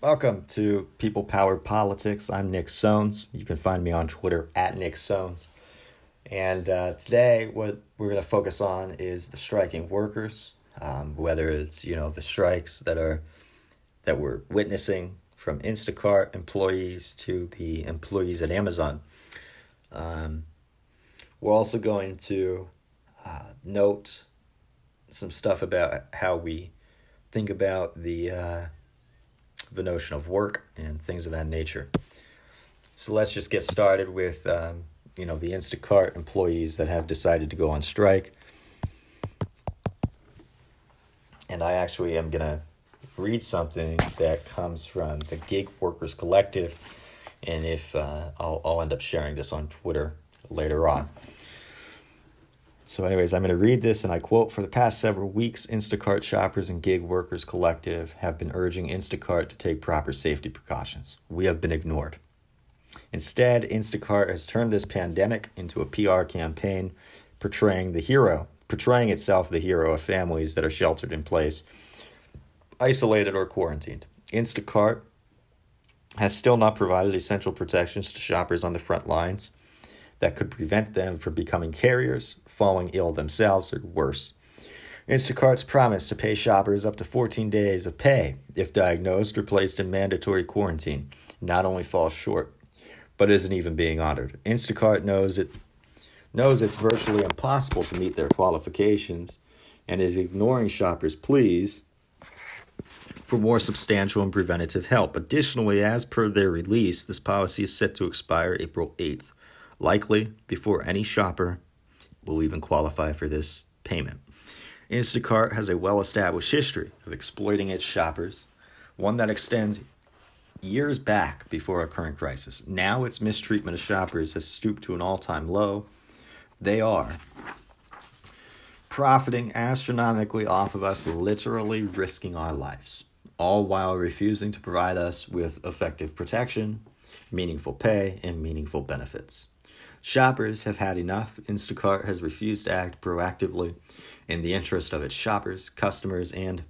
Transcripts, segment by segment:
Welcome to People Powered Politics. I'm Nick Sones. You can find me on Twitter at Nick Sones. And uh, today, what we're going to focus on is the striking workers, um, whether it's you know the strikes that are that we're witnessing from Instacart employees to the employees at Amazon. Um, we're also going to uh, note some stuff about how we think about the uh, the notion of work and things of that nature. So let's just get started with um, you know the Instacart employees that have decided to go on strike. And I actually am gonna read something that comes from the Gig Workers Collective, and if uh, I'll I'll end up sharing this on Twitter later on. So, anyways, I'm going to read this and I quote For the past several weeks, Instacart shoppers and gig workers collective have been urging Instacart to take proper safety precautions. We have been ignored. Instead, Instacart has turned this pandemic into a PR campaign portraying the hero, portraying itself the hero of families that are sheltered in place, isolated or quarantined. Instacart has still not provided essential protections to shoppers on the front lines that could prevent them from becoming carriers, falling ill themselves, or worse. Instacart's promise to pay shoppers up to 14 days of pay if diagnosed or placed in mandatory quarantine not only falls short, but isn't even being honored. Instacart knows it knows it's virtually impossible to meet their qualifications and is ignoring shoppers' pleas for more substantial and preventative help. Additionally, as per their release, this policy is set to expire April 8th, likely before any shopper will even qualify for this payment. Instacart has a well established history of exploiting its shoppers, one that extends years back before our current crisis. Now its mistreatment of shoppers has stooped to an all time low. They are profiting astronomically off of us, literally risking our lives, all while refusing to provide us with effective protection, meaningful pay, and meaningful benefits. Shoppers have had enough. Instacart has refused to act proactively in the interest of its shoppers, customers, and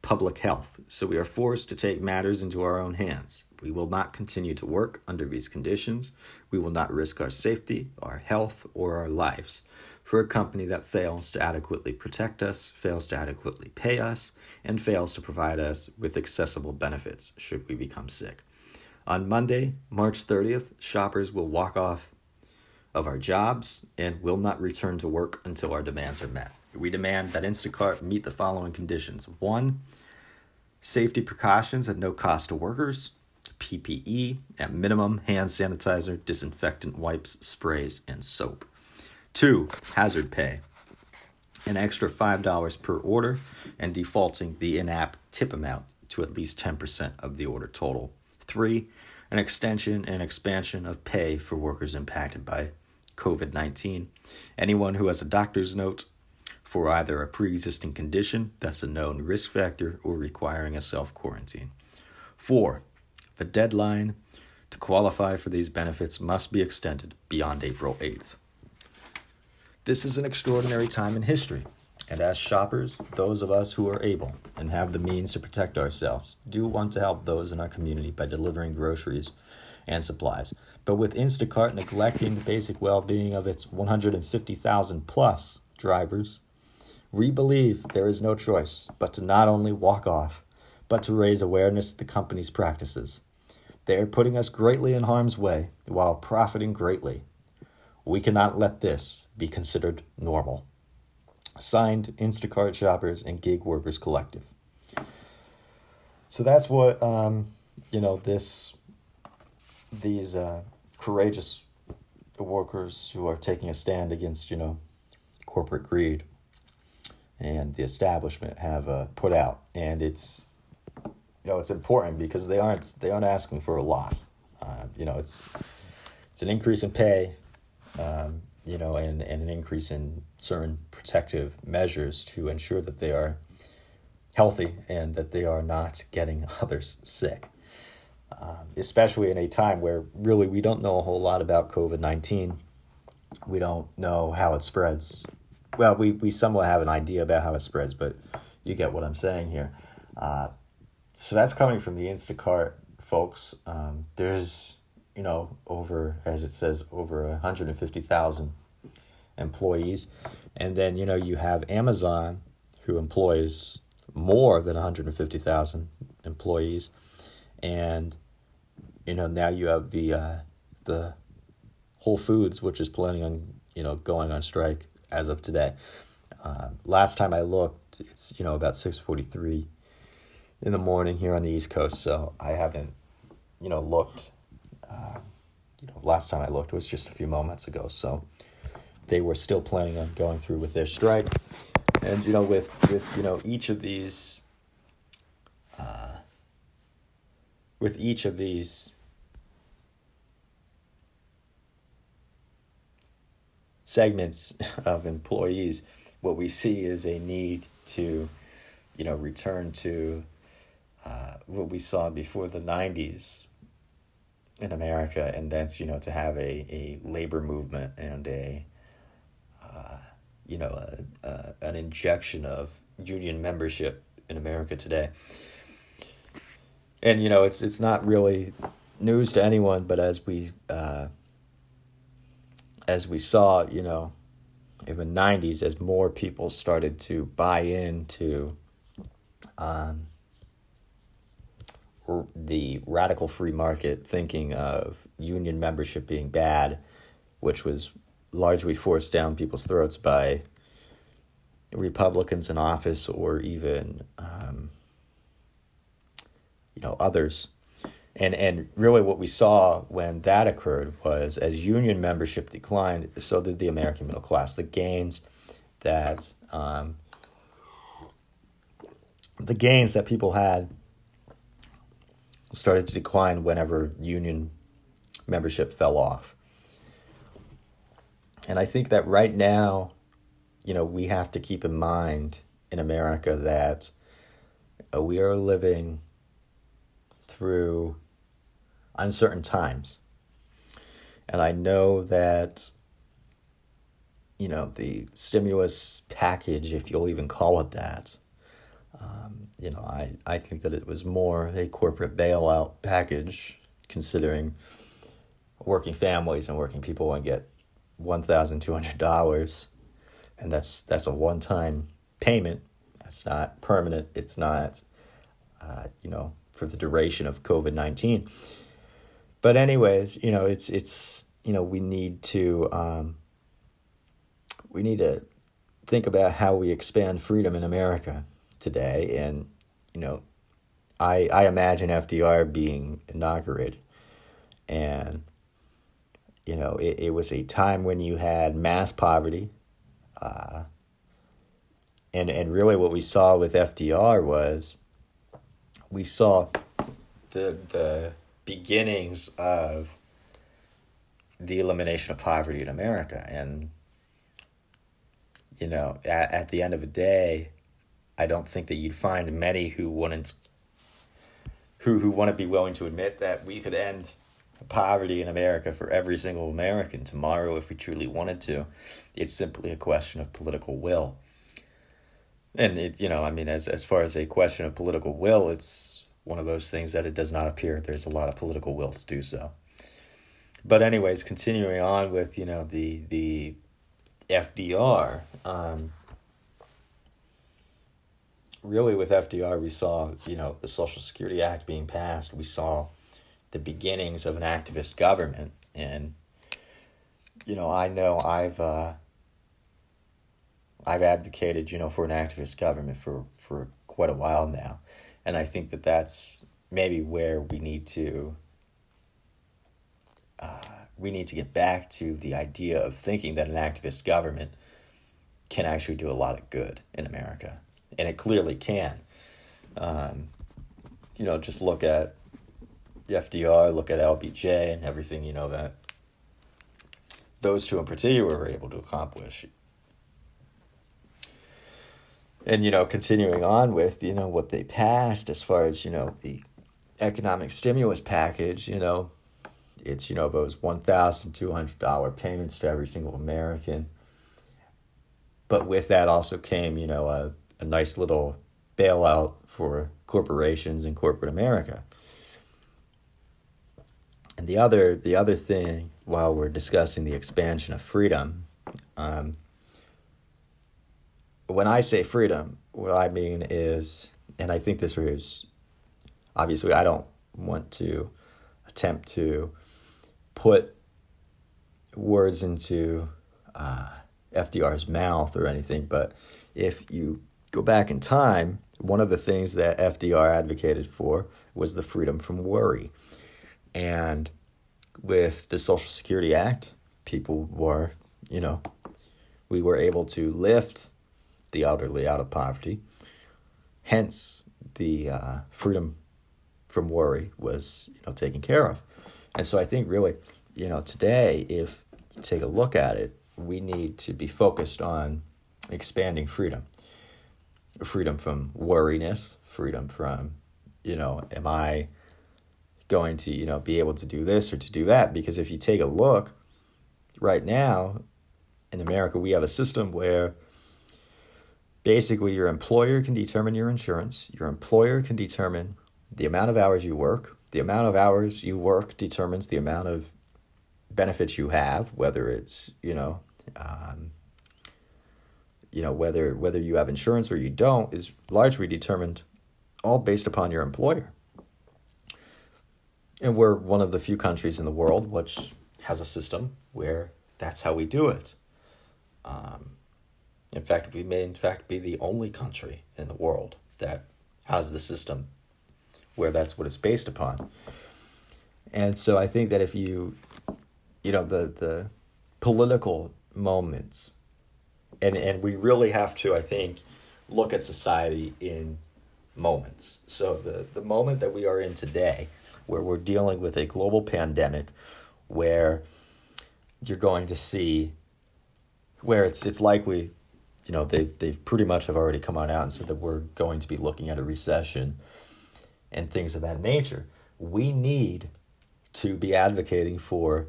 public health, so we are forced to take matters into our own hands. We will not continue to work under these conditions. We will not risk our safety, our health, or our lives for a company that fails to adequately protect us, fails to adequately pay us, and fails to provide us with accessible benefits should we become sick. On Monday, March 30th, shoppers will walk off of our jobs and will not return to work until our demands are met. We demand that Instacart meet the following conditions one, safety precautions at no cost to workers, PPE, at minimum, hand sanitizer, disinfectant wipes, sprays, and soap. Two, hazard pay, an extra $5 per order, and defaulting the in app tip amount to at least 10% of the order total. Three, an extension and expansion of pay for workers impacted by COVID 19. Anyone who has a doctor's note for either a pre existing condition that's a known risk factor or requiring a self quarantine. Four, the deadline to qualify for these benefits must be extended beyond April 8th. This is an extraordinary time in history and as shoppers, those of us who are able and have the means to protect ourselves do want to help those in our community by delivering groceries and supplies. But with Instacart neglecting the basic well being of its 150,000 plus drivers, we believe there is no choice but to not only walk off, but to raise awareness of the company's practices. They are putting us greatly in harm's way while profiting greatly. We cannot let this be considered normal. Signed Instacart Shoppers and Gig Workers Collective. So that's what um, you know. This these uh, courageous workers who are taking a stand against you know corporate greed and the establishment have uh, put out, and it's you know it's important because they aren't they aren't asking for a lot. Uh, you know it's it's an increase in pay. Um, you know, and, and an increase in certain protective measures to ensure that they are healthy and that they are not getting others sick. Um, especially in a time where really we don't know a whole lot about COVID 19. We don't know how it spreads. Well, we, we somewhat have an idea about how it spreads, but you get what I'm saying here. Uh, so that's coming from the Instacart folks. Um, there's, you know, over, as it says, over 150,000 employees. And then, you know, you have Amazon, who employs more than 150,000 employees. And, you know, now you have the, uh, the Whole Foods, which is planning on, you know, going on strike as of today. Uh, last time I looked, it's, you know, about 643 in the morning here on the East Coast, so I haven't, you know, looked. Uh, you know, last time I looked was just a few moments ago, so they were still planning on going through with their strike, and you know, with with you know each of these, uh, with each of these. segments of employees what we see is a need to you know return to uh, what we saw before the 90s in America, and that's, you know, to have a, a labor movement and a, uh, you know, a, a, an injection of union membership in America today. And, you know, it's, it's not really news to anyone, but as we, uh, as we saw, you know, in the 90s, as more people started to buy into, um, the radical free market thinking of union membership being bad, which was largely forced down people's throats by Republicans in office or even um, you know others. And and really what we saw when that occurred was as union membership declined, so did the American middle class. The gains that um, the gains that people had started to decline whenever union membership fell off. And I think that right now, you know, we have to keep in mind in America that uh, we are living through uncertain times. And I know that, you know, the stimulus package, if you'll even call it that, um, you know, I, I think that it was more a corporate bailout package, considering working families and working people to get one thousand two hundred dollars, and that's that's a one time payment. That's not permanent. It's not, uh, you know, for the duration of COVID nineteen. But anyways, you know, it's it's you know we need to um, we need to think about how we expand freedom in America today, and you know, I I imagine FDR being inaugurated, and you know, it, it was a time when you had mass poverty, uh, and and really what we saw with FDR was we saw the the beginnings of the elimination of poverty in America. And you know at, at the end of the day I don't think that you'd find many who wouldn't who who to be willing to admit that we could end poverty in America for every single American tomorrow if we truly wanted to. It's simply a question of political will. And it you know, I mean as as far as a question of political will, it's one of those things that it does not appear there's a lot of political will to do so. But anyways, continuing on with, you know, the the FDR, um, really with FDR, we saw, you know, the Social Security Act being passed. We saw the beginnings of an activist government. And, you know, I know I've, uh, I've advocated, you know, for an activist government for, for quite a while now. And I think that that's maybe where we need to, uh, we need to get back to the idea of thinking that an activist government can actually do a lot of good in America and it clearly can. Um, you know, just look at the FDR, look at LBJ, and everything you know that those two in particular were able to accomplish. And you know, continuing on with you know what they passed as far as you know the economic stimulus package, you know, it's you know those one thousand two hundred dollar payments to every single American. But with that also came you know a a nice little bailout for corporations and corporate America. And the other the other thing, while we're discussing the expansion of freedom, um, when I say freedom, what I mean is, and I think this is obviously I don't want to attempt to put words into uh, FDR's mouth or anything, but if you go back in time, one of the things that FDR advocated for was the freedom from worry. And with the Social Security Act, people were, you know, we were able to lift the elderly out of poverty. Hence, the uh, freedom from worry was, you know, taken care of. And so I think really, you know, today, if you take a look at it, we need to be focused on expanding freedom freedom from worriness, freedom from, you know, am I going to, you know, be able to do this or to do that? Because if you take a look right now in America, we have a system where basically your employer can determine your insurance, your employer can determine the amount of hours you work, the amount of hours you work determines the amount of benefits you have, whether it's, you know, um, you know whether whether you have insurance or you don't is largely determined all based upon your employer. And we're one of the few countries in the world which has a system where that's how we do it. Um, in fact we may in fact be the only country in the world that has the system where that's what it's based upon. And so i think that if you you know the the political moments and and we really have to i think look at society in moments. So the the moment that we are in today where we're dealing with a global pandemic where you're going to see where it's it's likely you know they they've pretty much have already come on out and said that we're going to be looking at a recession and things of that nature. We need to be advocating for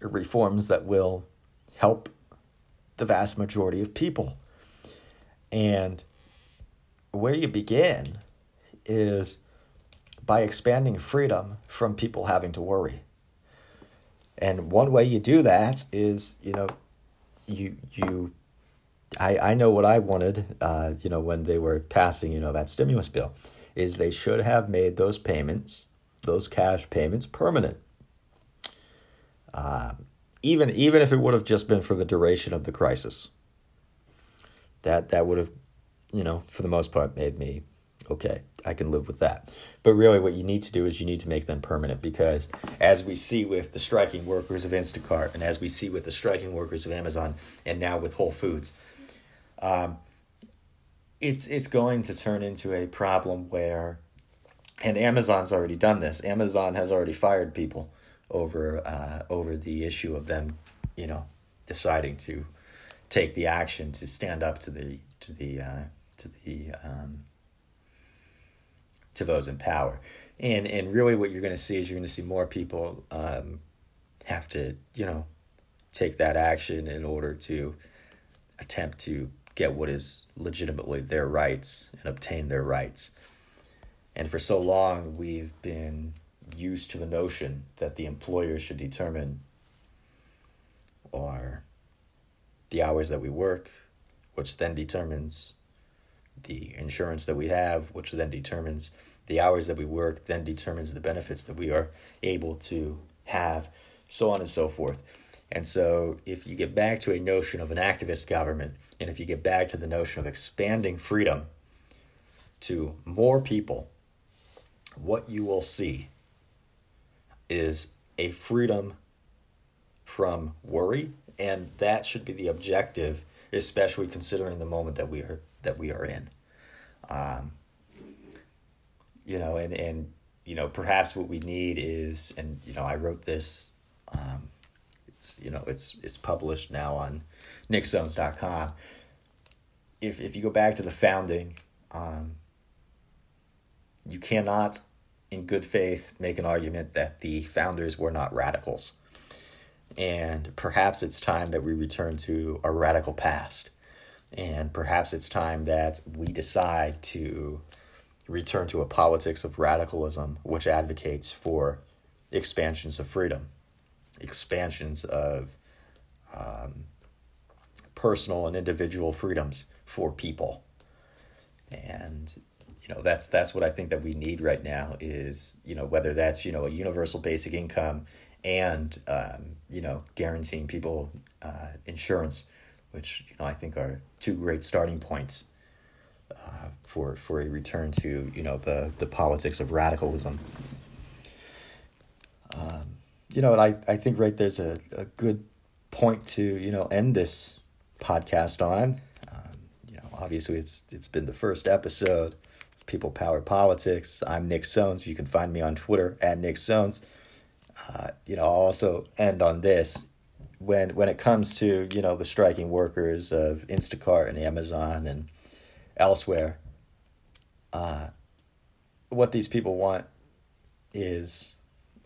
reforms that will help the vast majority of people. And where you begin is by expanding freedom from people having to worry. And one way you do that is, you know, you you I, I know what I wanted, uh, you know, when they were passing, you know, that stimulus bill, is they should have made those payments, those cash payments, permanent. Um, even even if it would have just been for the duration of the crisis. That that would have, you know, for the most part, made me okay. I can live with that. But really, what you need to do is you need to make them permanent because, as we see with the striking workers of Instacart, and as we see with the striking workers of Amazon, and now with Whole Foods, um, it's it's going to turn into a problem where, and Amazon's already done this. Amazon has already fired people over uh, over the issue of them, you know, deciding to take the action to stand up to the to the uh, to the um, to those in power, and and really what you're going to see is you're going to see more people um, have to you know take that action in order to attempt to get what is legitimately their rights and obtain their rights. And for so long, we've been used to the notion that the employer should determine or the hours that we work, which then determines the insurance that we have, which then determines the hours that we work, then determines the benefits that we are able to have, so on and so forth. And so, if you get back to a notion of an activist government, and if you get back to the notion of expanding freedom to more people, what you will see is a freedom from worry, and that should be the objective, especially considering the moment that we are that we are in. Um, you know, and and you know, perhaps what we need is, and you know, I wrote this. Um, it's you know, it's it's published now on nicksones.com. If if you go back to the founding, um, you cannot in good faith make an argument that the founders were not radicals. And perhaps it's time that we return to a radical past. And perhaps it's time that we decide to return to a politics of radicalism which advocates for expansions of freedom, expansions of um, personal and individual freedoms for people. And you know that's that's what I think that we need right now is you know whether that's you know a universal basic income and um, you know guaranteeing people uh, insurance, which you know I think are two great starting points uh, for for a return to you know the the politics of radicalism. Um, you know, and I, I think right there's a, a good point to you know end this podcast on. Um, you know, obviously it's it's been the first episode. People Power Politics. I'm Nick Sones. You can find me on Twitter at Nick Sones. Uh, you know, I'll also end on this. When when it comes to you know the striking workers of Instacart and Amazon and elsewhere, uh, what these people want is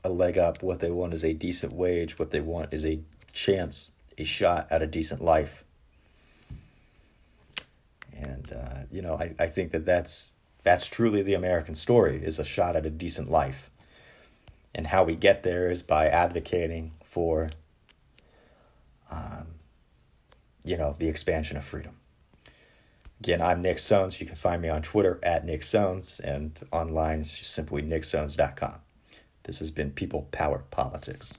a leg up. What they want is a decent wage. What they want is a chance, a shot at a decent life. And uh, you know, I, I think that that's that's truly the American story is a shot at a decent life. And how we get there is by advocating for, um, you know, the expansion of freedom. Again, I'm Nick Sones. You can find me on Twitter at Nick Sones and online simply nicksones.com. This has been People Power Politics.